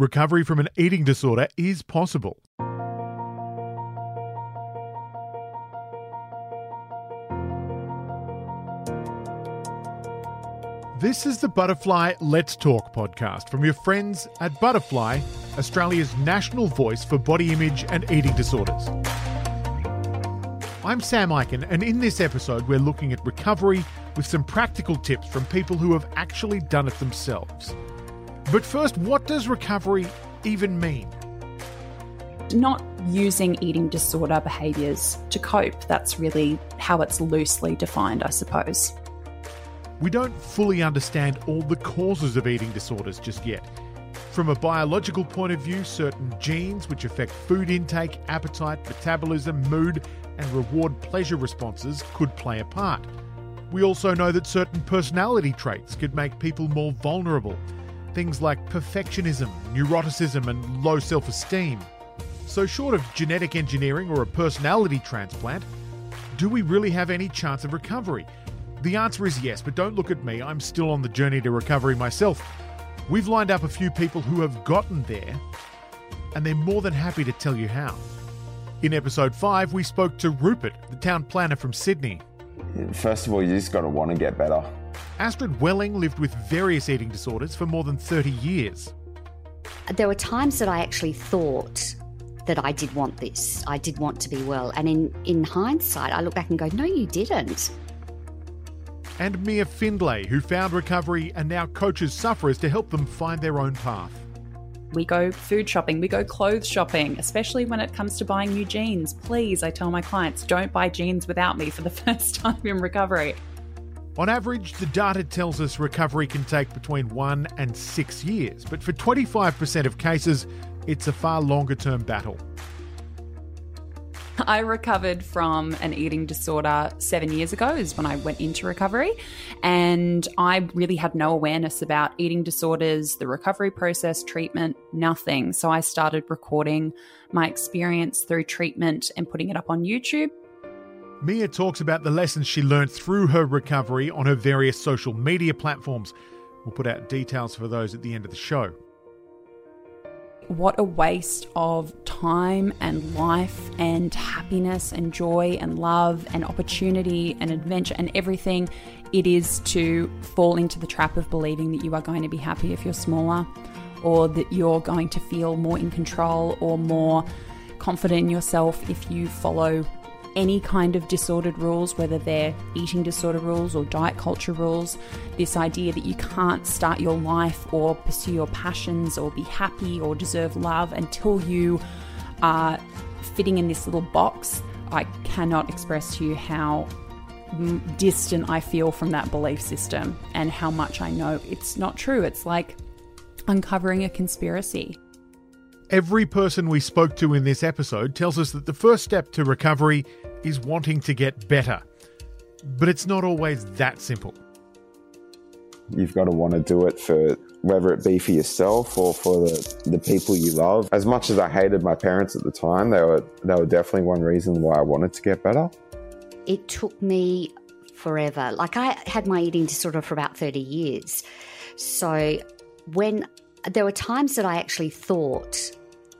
Recovery from an eating disorder is possible. This is the Butterfly Let's Talk podcast from your friends at Butterfly, Australia's national voice for body image and eating disorders. I'm Sam Ikin, and in this episode, we're looking at recovery with some practical tips from people who have actually done it themselves. But first, what does recovery even mean? Not using eating disorder behaviours to cope. That's really how it's loosely defined, I suppose. We don't fully understand all the causes of eating disorders just yet. From a biological point of view, certain genes which affect food intake, appetite, metabolism, mood, and reward pleasure responses could play a part. We also know that certain personality traits could make people more vulnerable. Things like perfectionism, neuroticism, and low self esteem. So, short of genetic engineering or a personality transplant, do we really have any chance of recovery? The answer is yes, but don't look at me. I'm still on the journey to recovery myself. We've lined up a few people who have gotten there, and they're more than happy to tell you how. In episode 5, we spoke to Rupert, the town planner from Sydney. First of all, you just got to want to get better. Astrid Welling lived with various eating disorders for more than 30 years. There were times that I actually thought that I did want this. I did want to be well. And in, in hindsight, I look back and go, no, you didn't and Mia Findlay, who found recovery and now coaches sufferers to help them find their own path. We go food shopping, we go clothes shopping, especially when it comes to buying new jeans. Please, I tell my clients, don't buy jeans without me for the first time in recovery. On average, the data tells us recovery can take between one and six years, but for 25% of cases, it's a far longer term battle. I recovered from an eating disorder seven years ago, is when I went into recovery. And I really had no awareness about eating disorders, the recovery process, treatment, nothing. So I started recording my experience through treatment and putting it up on YouTube. Mia talks about the lessons she learned through her recovery on her various social media platforms. We'll put out details for those at the end of the show what a waste of time and life and happiness and joy and love and opportunity and adventure and everything it is to fall into the trap of believing that you are going to be happy if you're smaller or that you're going to feel more in control or more confident in yourself if you follow any kind of disordered rules, whether they're eating disorder rules or diet culture rules, this idea that you can't start your life or pursue your passions or be happy or deserve love until you are fitting in this little box. I cannot express to you how distant I feel from that belief system and how much I know it's not true. It's like uncovering a conspiracy. Every person we spoke to in this episode tells us that the first step to recovery is wanting to get better. But it's not always that simple. You've got to want to do it for whether it be for yourself or for the, the people you love. As much as I hated my parents at the time, they were they were definitely one reason why I wanted to get better. It took me forever. Like I had my eating disorder for about 30 years. So when there were times that I actually thought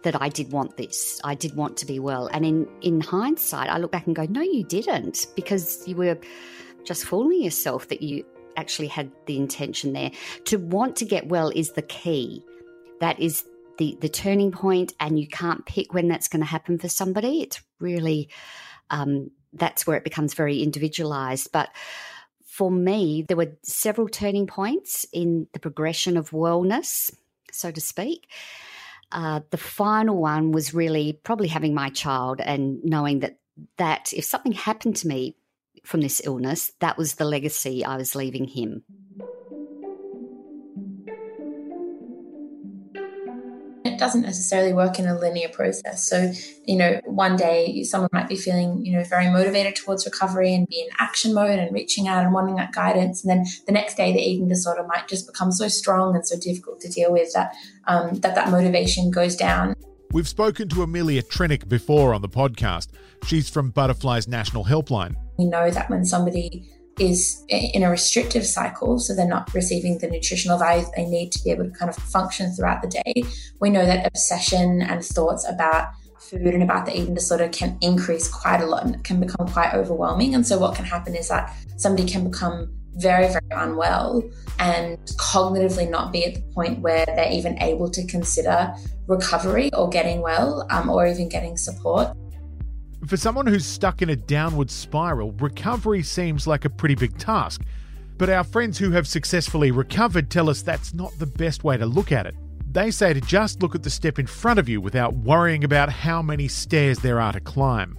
that I did want this. I did want to be well. And in, in hindsight, I look back and go, no, you didn't, because you were just fooling yourself that you actually had the intention there. To want to get well is the key. That is the, the turning point, and you can't pick when that's going to happen for somebody. It's really, um, that's where it becomes very individualized. But for me, there were several turning points in the progression of wellness, so to speak. Uh, the final one was really probably having my child and knowing that that if something happened to me from this illness, that was the legacy I was leaving him. Doesn't necessarily work in a linear process. So, you know, one day someone might be feeling, you know, very motivated towards recovery and be in action mode and reaching out and wanting that guidance. And then the next day, the eating disorder might just become so strong and so difficult to deal with that um, that, that motivation goes down. We've spoken to Amelia Trenick before on the podcast. She's from Butterfly's National Helpline. We know that when somebody is in a restrictive cycle, so they're not receiving the nutritional value they need to be able to kind of function throughout the day, we know that obsession and thoughts about food and about the eating disorder can increase quite a lot and can become quite overwhelming. And so, what can happen is that somebody can become very, very unwell and cognitively not be at the point where they're even able to consider recovery or getting well um, or even getting support. For someone who's stuck in a downward spiral, recovery seems like a pretty big task. But our friends who have successfully recovered tell us that's not the best way to look at it. They say to just look at the step in front of you without worrying about how many stairs there are to climb.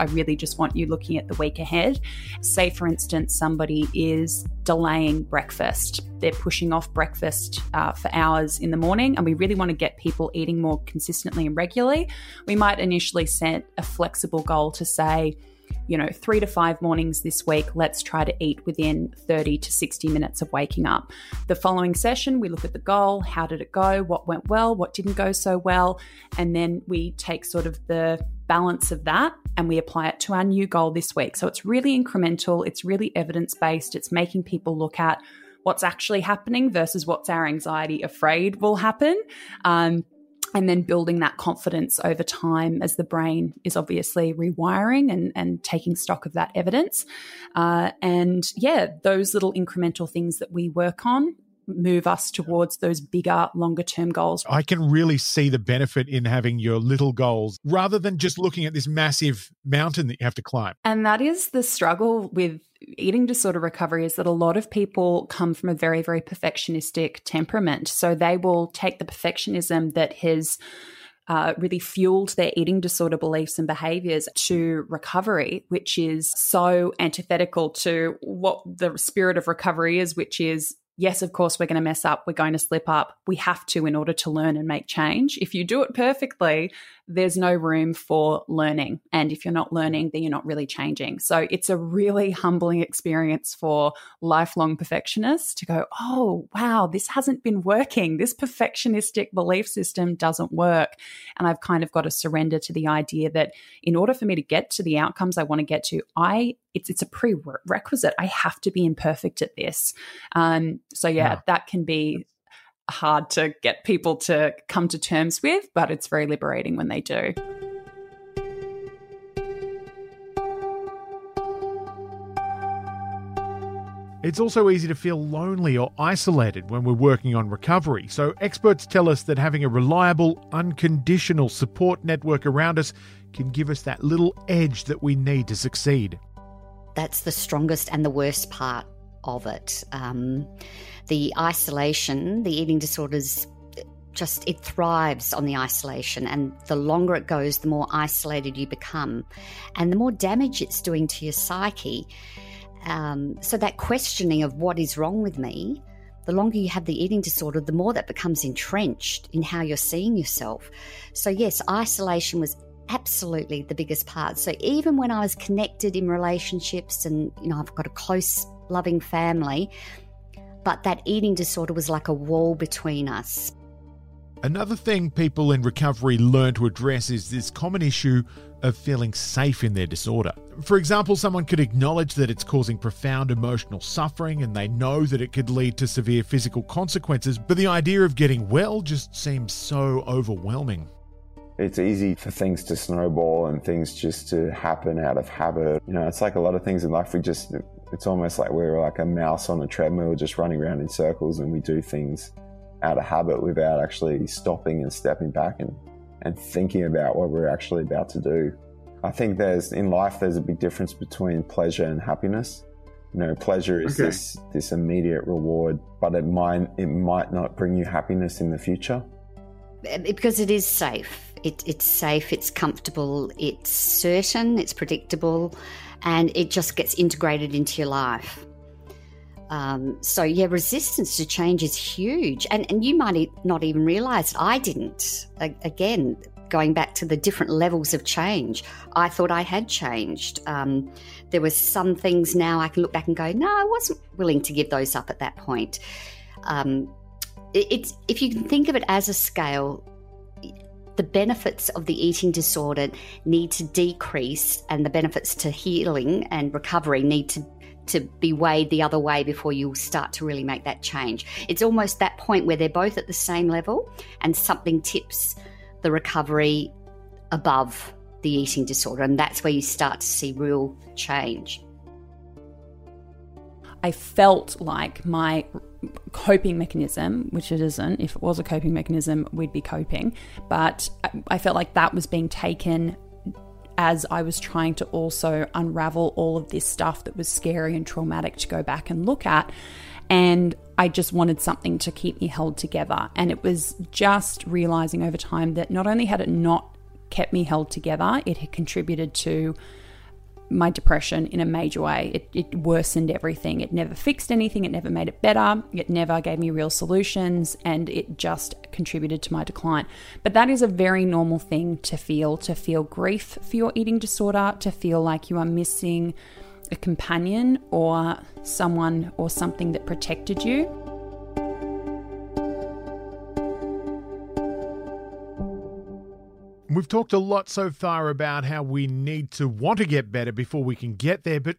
I really just want you looking at the week ahead. Say, for instance, somebody is delaying breakfast. They're pushing off breakfast uh, for hours in the morning, and we really want to get people eating more consistently and regularly. We might initially set a flexible goal to say, you know, three to five mornings this week, let's try to eat within 30 to 60 minutes of waking up. The following session, we look at the goal. How did it go? What went well? What didn't go so well? And then we take sort of the balance of that and we apply it to our new goal this week. So it's really incremental, it's really evidence based, it's making people look at what's actually happening versus what's our anxiety afraid will happen. Um, and then building that confidence over time as the brain is obviously rewiring and, and taking stock of that evidence. Uh, and yeah, those little incremental things that we work on move us towards those bigger, longer term goals. I can really see the benefit in having your little goals rather than just looking at this massive mountain that you have to climb. And that is the struggle with eating disorder recovery is that a lot of people come from a very, very perfectionistic temperament. So they will take the perfectionism that has uh, really fueled their eating disorder beliefs and behaviors to recovery, which is so antithetical to what the spirit of recovery is, which is yes, of course, we're going to mess up, we're going to slip up. We have to in order to learn and make change. If you do it perfectly, there's no room for learning. And if you're not learning, then you're not really changing. So it's a really humbling experience for lifelong perfectionists to go, oh, wow, this hasn't been working. This perfectionistic belief system doesn't work. And I've kind of got to surrender to the idea that in order for me to get to the outcomes I want to get to, I it's it's a prerequisite. I have to be imperfect at this. Um, so yeah, yeah, that can be hard to get people to come to terms with, but it's very liberating when they do. It's also easy to feel lonely or isolated when we're working on recovery, so experts tell us that having a reliable, unconditional support network around us can give us that little edge that we need to succeed. That's the strongest and the worst part of it. Um, the isolation, the eating disorders, just it thrives on the isolation, and the longer it goes, the more isolated you become, and the more damage it's doing to your psyche. Um, so that questioning of what is wrong with me, the longer you have the eating disorder, the more that becomes entrenched in how you're seeing yourself. So yes, isolation was absolutely the biggest part. So even when I was connected in relationships and you know I've got a close loving family, but that eating disorder was like a wall between us. Another thing people in recovery learn to address is this common issue of feeling safe in their disorder. For example, someone could acknowledge that it's causing profound emotional suffering and they know that it could lead to severe physical consequences, but the idea of getting well just seems so overwhelming. It's easy for things to snowball and things just to happen out of habit. You know, it's like a lot of things in life we just it's almost like we're like a mouse on a treadmill just running around in circles and we do things out of habit without actually stopping and stepping back and, and thinking about what we're actually about to do. I think there's in life there's a big difference between pleasure and happiness. You know, pleasure is okay. this this immediate reward, but it might it might not bring you happiness in the future. Because it is safe. It, it's safe, it's comfortable, it's certain, it's predictable and it just gets integrated into your life. Um, so yeah, resistance to change is huge, and and you might not even realize I didn't. Again, going back to the different levels of change, I thought I had changed. Um, there were some things now I can look back and go, no, I wasn't willing to give those up at that point. Um, it, it's if you can think of it as a scale, the benefits of the eating disorder need to decrease and the benefits to healing and recovery need to to be weighed the other way before you start to really make that change. It's almost that point where they're both at the same level and something tips the recovery above the eating disorder. And that's where you start to see real change. I felt like my coping mechanism, which it isn't, if it was a coping mechanism, we'd be coping, but I felt like that was being taken as I was trying to also unravel all of this stuff that was scary and traumatic to go back and look at. And I just wanted something to keep me held together. And it was just realizing over time that not only had it not kept me held together, it had contributed to my depression in a major way. It, it, worsened everything. It never fixed anything. It never made it better. It never gave me real solutions. And it just contributed to my decline. But that is a very normal thing to feel to feel grief for your eating disorder, to feel like you are missing a companion or someone or something that protected you. We've talked a lot so far about how we need to want to get better before we can get there, but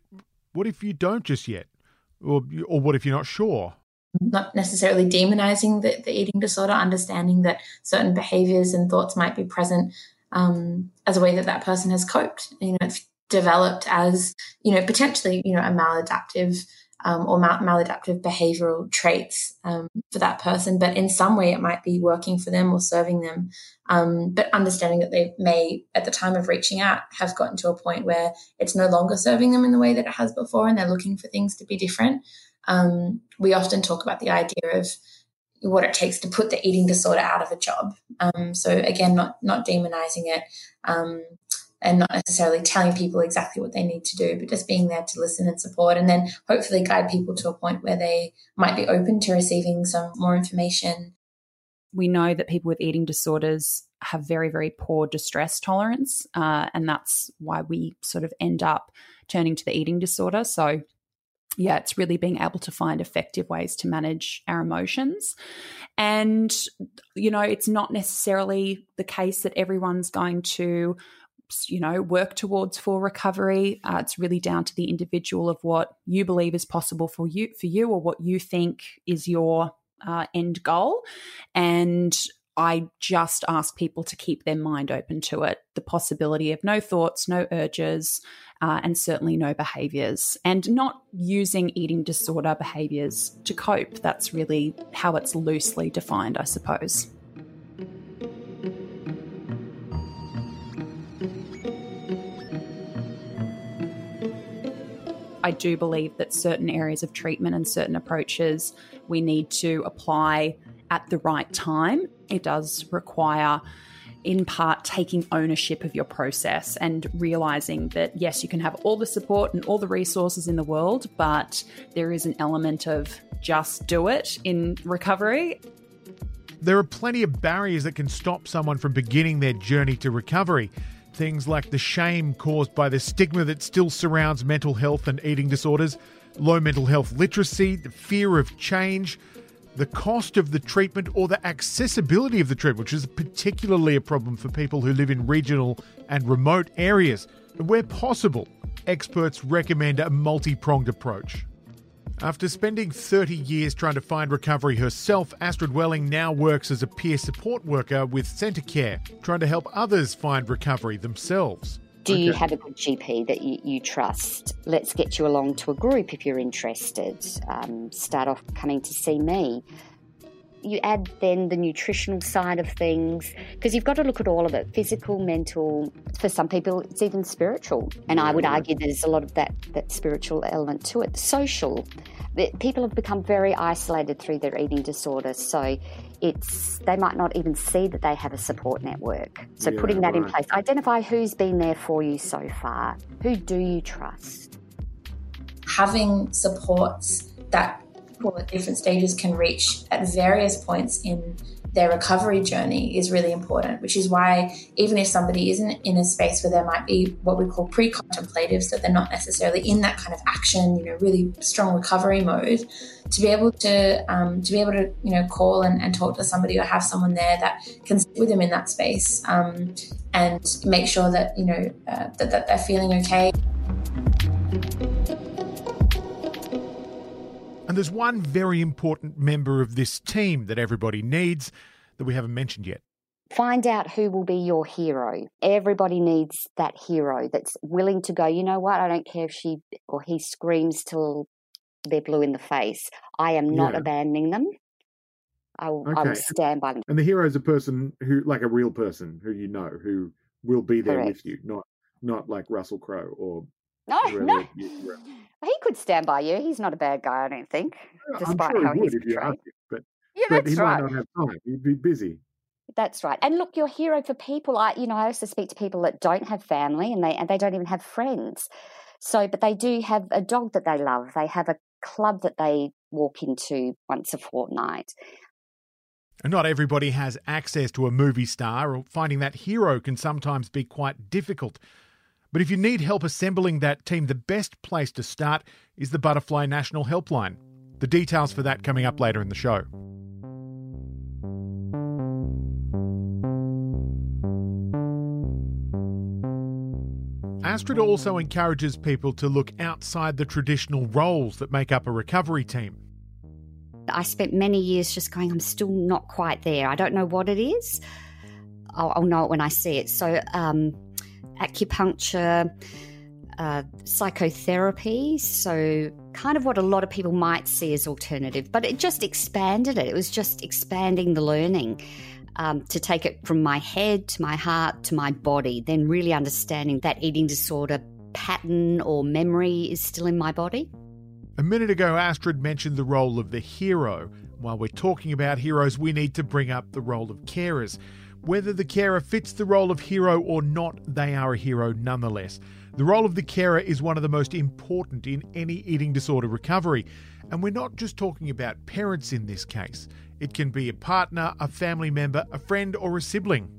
what if you don't just yet? Or, or what if you're not sure? Not necessarily demonizing the, the eating disorder, understanding that certain behaviors and thoughts might be present um, as a way that that person has coped. You know, it's developed as, you know, potentially, you know, a maladaptive um, or mal- maladaptive behavioral traits um, for that person, but in some way it might be working for them or serving them. Um, but understanding that they may, at the time of reaching out, have gotten to a point where it's no longer serving them in the way that it has before, and they're looking for things to be different. Um, we often talk about the idea of what it takes to put the eating disorder out of a job. Um, so again, not not demonizing it, um, and not necessarily telling people exactly what they need to do, but just being there to listen and support, and then hopefully guide people to a point where they might be open to receiving some more information. We know that people with eating disorders have very, very poor distress tolerance, uh, and that's why we sort of end up turning to the eating disorder. So, yeah, it's really being able to find effective ways to manage our emotions. And, you know, it's not necessarily the case that everyone's going to you know work towards for recovery uh, it's really down to the individual of what you believe is possible for you for you or what you think is your uh, end goal and I just ask people to keep their mind open to it. The possibility of no thoughts, no urges, uh, and certainly no behaviors, and not using eating disorder behaviors to cope. That's really how it's loosely defined, I suppose. I do believe that certain areas of treatment and certain approaches we need to apply at the right time. It does require, in part, taking ownership of your process and realizing that, yes, you can have all the support and all the resources in the world, but there is an element of just do it in recovery. There are plenty of barriers that can stop someone from beginning their journey to recovery. Things like the shame caused by the stigma that still surrounds mental health and eating disorders, low mental health literacy, the fear of change, the cost of the treatment, or the accessibility of the treatment, which is particularly a problem for people who live in regional and remote areas. Where possible, experts recommend a multi pronged approach. After spending 30 years trying to find recovery herself, Astrid Welling now works as a peer support worker with Centacare, trying to help others find recovery themselves. Do okay. you have a good GP that you, you, trust? Let's get you along to a group if you're interested. Um, start off coming to see me. You add then the nutritional side of things because you've got to look at all of it physical, mental. For some people, it's even spiritual. And I would argue there's a lot of that, that spiritual element to it. Social people have become very isolated through their eating disorder. So it's they might not even see that they have a support network. So yeah, putting that right. in place, identify who's been there for you so far. Who do you trust? Having supports that people at different stages can reach at various points in their recovery journey is really important, which is why even if somebody isn't in a space where there might be what we call pre-contemplative, so they're not necessarily in that kind of action, you know, really strong recovery mode, to be able to um, to be able to you know call and, and, talk to somebody or have someone there that can sit with them in that space um, and make sure that you know uh, that, that they're feeling okay. And there's one very important member of this team that everybody needs that we haven't mentioned yet. Find out who will be your hero. Everybody needs that hero that's willing to go, you know what, I don't care if she or he screams till they're blue in the face. I am not Yeah. abandoning them. I will, I will stand by them. And the hero is a person who, like a real person who you know, who will be there Correct. with you, not not like Russell Crowe or No, whoever no. you- you're- He could stand by you. He's not a bad guy, I don't think. I'm Despite sure how he would he's if you asked him, but, Yeah, but that's he right. might not have time. He'd be busy. That's right. And look, you're a hero for people. I, you know, I also speak to people that don't have family and they and they don't even have friends. So, but they do have a dog that they love. They have a club that they walk into once a fortnight. Not everybody has access to a movie star, or finding that hero can sometimes be quite difficult. But if you need help assembling that team, the best place to start is the Butterfly National Helpline. The details for that coming up later in the show. Astrid also encourages people to look outside the traditional roles that make up a recovery team. I spent many years just going, I'm still not quite there. I don't know what it is. I'll, I'll know it when I see it. So, um, acupuncture, uh, psychotherapy. So, kind of what a lot of people might see as alternative, but it just expanded it. It was just expanding the learning. Um, to take it from my head to my heart to my body, then really understanding that eating disorder pattern or memory is still in my body. A minute ago, Astrid mentioned the role of the hero. While we're talking about heroes, we need to bring up the role of carers. Whether the carer fits the role of hero or not, they are a hero nonetheless. The role of the carer is one of the most important in any eating disorder recovery. And we're not just talking about parents in this case, it can be a partner, a family member, a friend, or a sibling.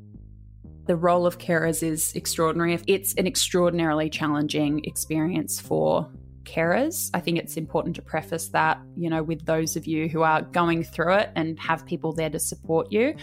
The role of carers is extraordinary. It's an extraordinarily challenging experience for carers. I think it's important to preface that, you know, with those of you who are going through it and have people there to support you.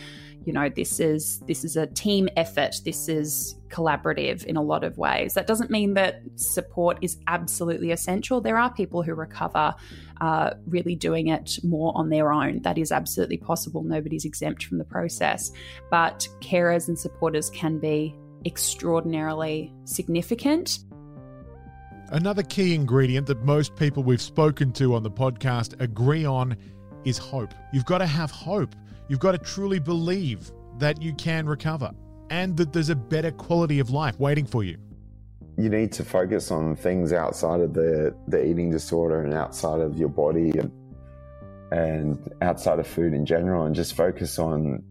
You know, this is this is a team effort. This is collaborative in a lot of ways. That doesn't mean that support is absolutely essential. There are people who recover uh, really doing it more on their own. That is absolutely possible. Nobody's exempt from the process. But carers and supporters can be extraordinarily significant. Another key ingredient that most people we've spoken to on the podcast agree on is hope. You've got to have hope. You've got to truly believe that you can recover and that there's a better quality of life waiting for you. You need to focus on things outside of the, the eating disorder and outside of your body and, and outside of food in general, and just focus on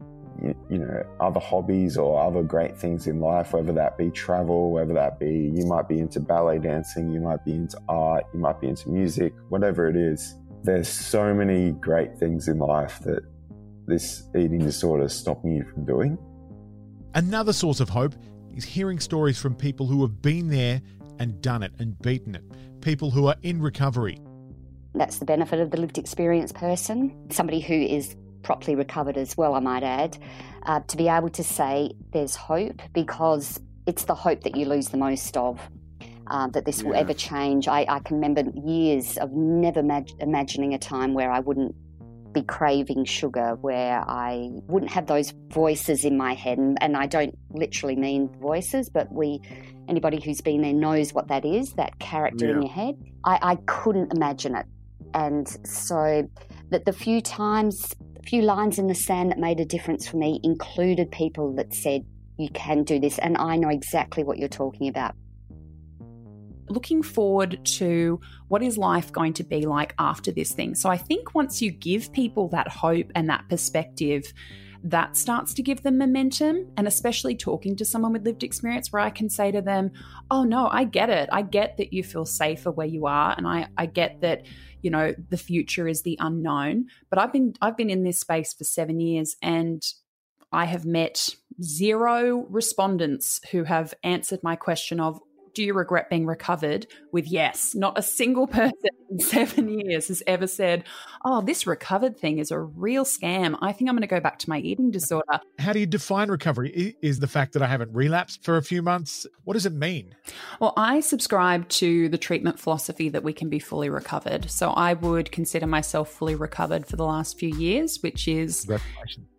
you, you know other hobbies or other great things in life, whether that be travel, whether that be you might be into ballet dancing, you might be into art, you might be into music, whatever it is. There's so many great things in life that this eating disorder is stopping you from doing. Another source of hope is hearing stories from people who have been there and done it and beaten it, people who are in recovery. That's the benefit of the lived experience person, somebody who is properly recovered as well, I might add, uh, to be able to say there's hope because it's the hope that you lose the most of. Uh, that this will Yeah. ever change. I, I can remember years of never mag- imagining a time where I wouldn't be craving sugar, where I wouldn't have those voices in my head. And, and I don't literally mean voices, but we, anybody who's been there knows what that is that character in your head. I, I couldn't imagine it. And so that the few times, few lines in the sand that made a difference for me included people that said, you can do this. And I know exactly what you're talking about. looking forward to what is life going to be like after this thing. So I think once you give people that hope and that perspective, that starts to give them momentum. And especially talking to someone with lived experience where I can say to them, Oh no, I get it. I get that you feel safer where you are. And I, I get that, you know, the future is the unknown. But I've been I've been in this space for seven years and I have met zero respondents who have answered my question of do you regret being recovered with yes. Not a single person in seven years has ever said, oh, this recovered thing is a real scam. I think I'm going to go back to my eating disorder. How do you define recovery? Is the fact that I haven't relapsed for a few months? What does it mean? Well, I subscribe to the treatment philosophy that we can be fully recovered. So I would consider myself fully recovered for the last few years, which is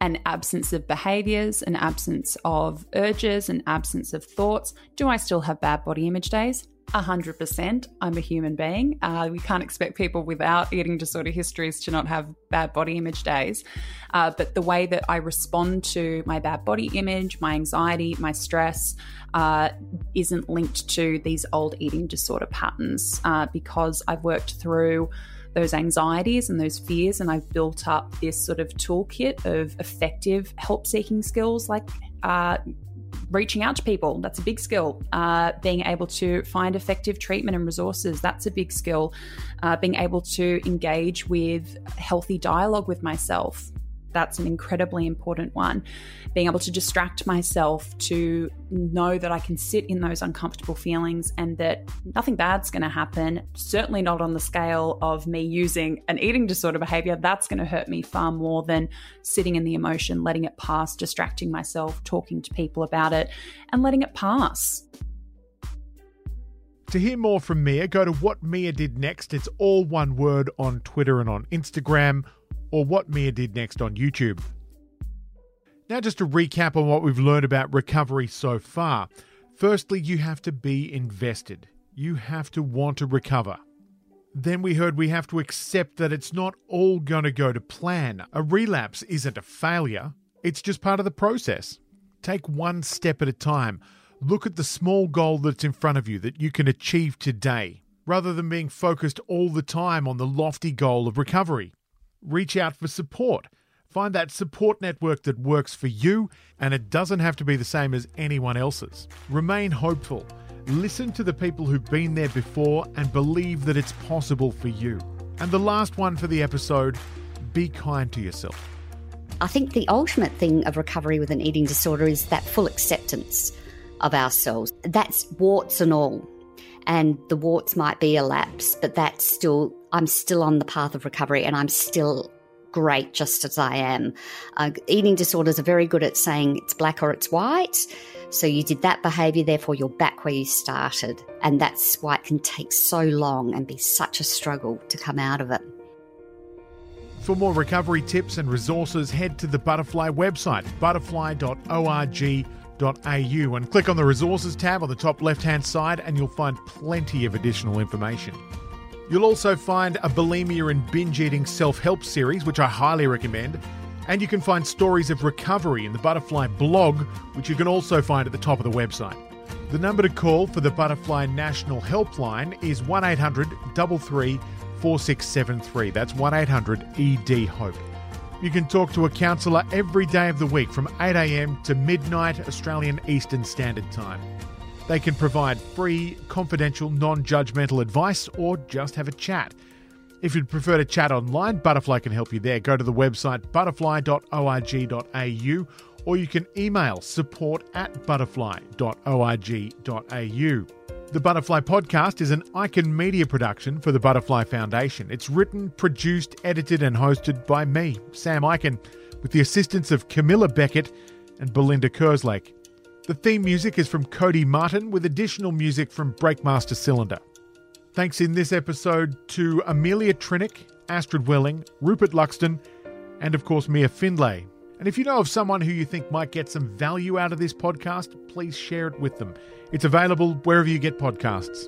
an absence of behaviors, an absence of urges, an absence of thoughts. Do I still have bad body image days? 100%. I'm a human being. Uh, we can't expect people without eating disorder histories to not have bad body image days. Uh, but the way that I respond to my bad body image, my anxiety, my stress, uh, isn't linked to these old eating disorder patterns uh, because I've worked through those anxieties and those fears, and I've built up this sort of toolkit of effective help seeking skills like uh, reaching out to people that's a big skill uh, being able to find effective treatment and resources that's a big skill. Uh, being able to engage with healthy dialogue with myself that's an incredibly important one. Being able to distract myself to know that I can sit in those uncomfortable feelings and that nothing bad's going to happen. Certainly not on the scale of me using an eating disorder behavior. That's going to hurt me far more than sitting in the emotion, letting it pass, distracting myself, talking to people about it, and letting it pass. To hear more from Mia, go to What Mia Did Next. It's all one word on Twitter and on Instagram or what Mia did next on YouTube. Now, just to recap on what we've learned about recovery so far. Firstly, you have to be invested. You have to want to recover. Then we heard we have to accept that it's not all going to go to plan. A relapse isn't a failure, it's just part of the process. Take one step at a time. Look at the small goal that's in front of you that you can achieve today, rather than being focused all the time on the lofty goal of recovery reach out for support. Find that support network that works for you, and it doesn't have to be the same as anyone else's. Remain hopeful. Listen to the people who've been there before and believe that it's possible for you. And the last one for the episode be kind to yourself. I think the ultimate thing of recovery with an eating disorder is that full acceptance of ourselves. That's warts and all. And the warts might be a lapse, but that's still I'm still on the path of recovery and I'm still great just as I am. Uh, eating disorders are very good at saying it's black or it's white. So you did that behavior, therefore you're back where you started. And that's why it can take so long and be such a struggle to come out of it. For more recovery tips and resources, head to the Butterfly website, butterfly.org.au, and click on the resources tab on the top left hand side, and you'll find plenty of additional information. You'll also find a bulimia and binge eating self help series, which I highly recommend. And you can find stories of recovery in the Butterfly blog, which you can also find at the top of the website. The number to call for the Butterfly National Helpline is 1 800 33 4673. That's 1 800 ED HOPE. You can talk to a counsellor every day of the week from 8am to midnight Australian Eastern Standard Time. They can provide free, confidential, non judgmental advice or just have a chat. If you'd prefer to chat online, Butterfly can help you there. Go to the website butterfly.org.au or you can email support at butterfly.org.au. The Butterfly Podcast is an Icon Media production for the Butterfly Foundation. It's written, produced, edited, and hosted by me, Sam Ikin, with the assistance of Camilla Beckett and Belinda Kerslake. The theme music is from Cody Martin, with additional music from Breakmaster Cylinder. Thanks in this episode to Amelia Trinick, Astrid Welling, Rupert Luxton, and of course Mia Findlay. And if you know of someone who you think might get some value out of this podcast, please share it with them. It's available wherever you get podcasts.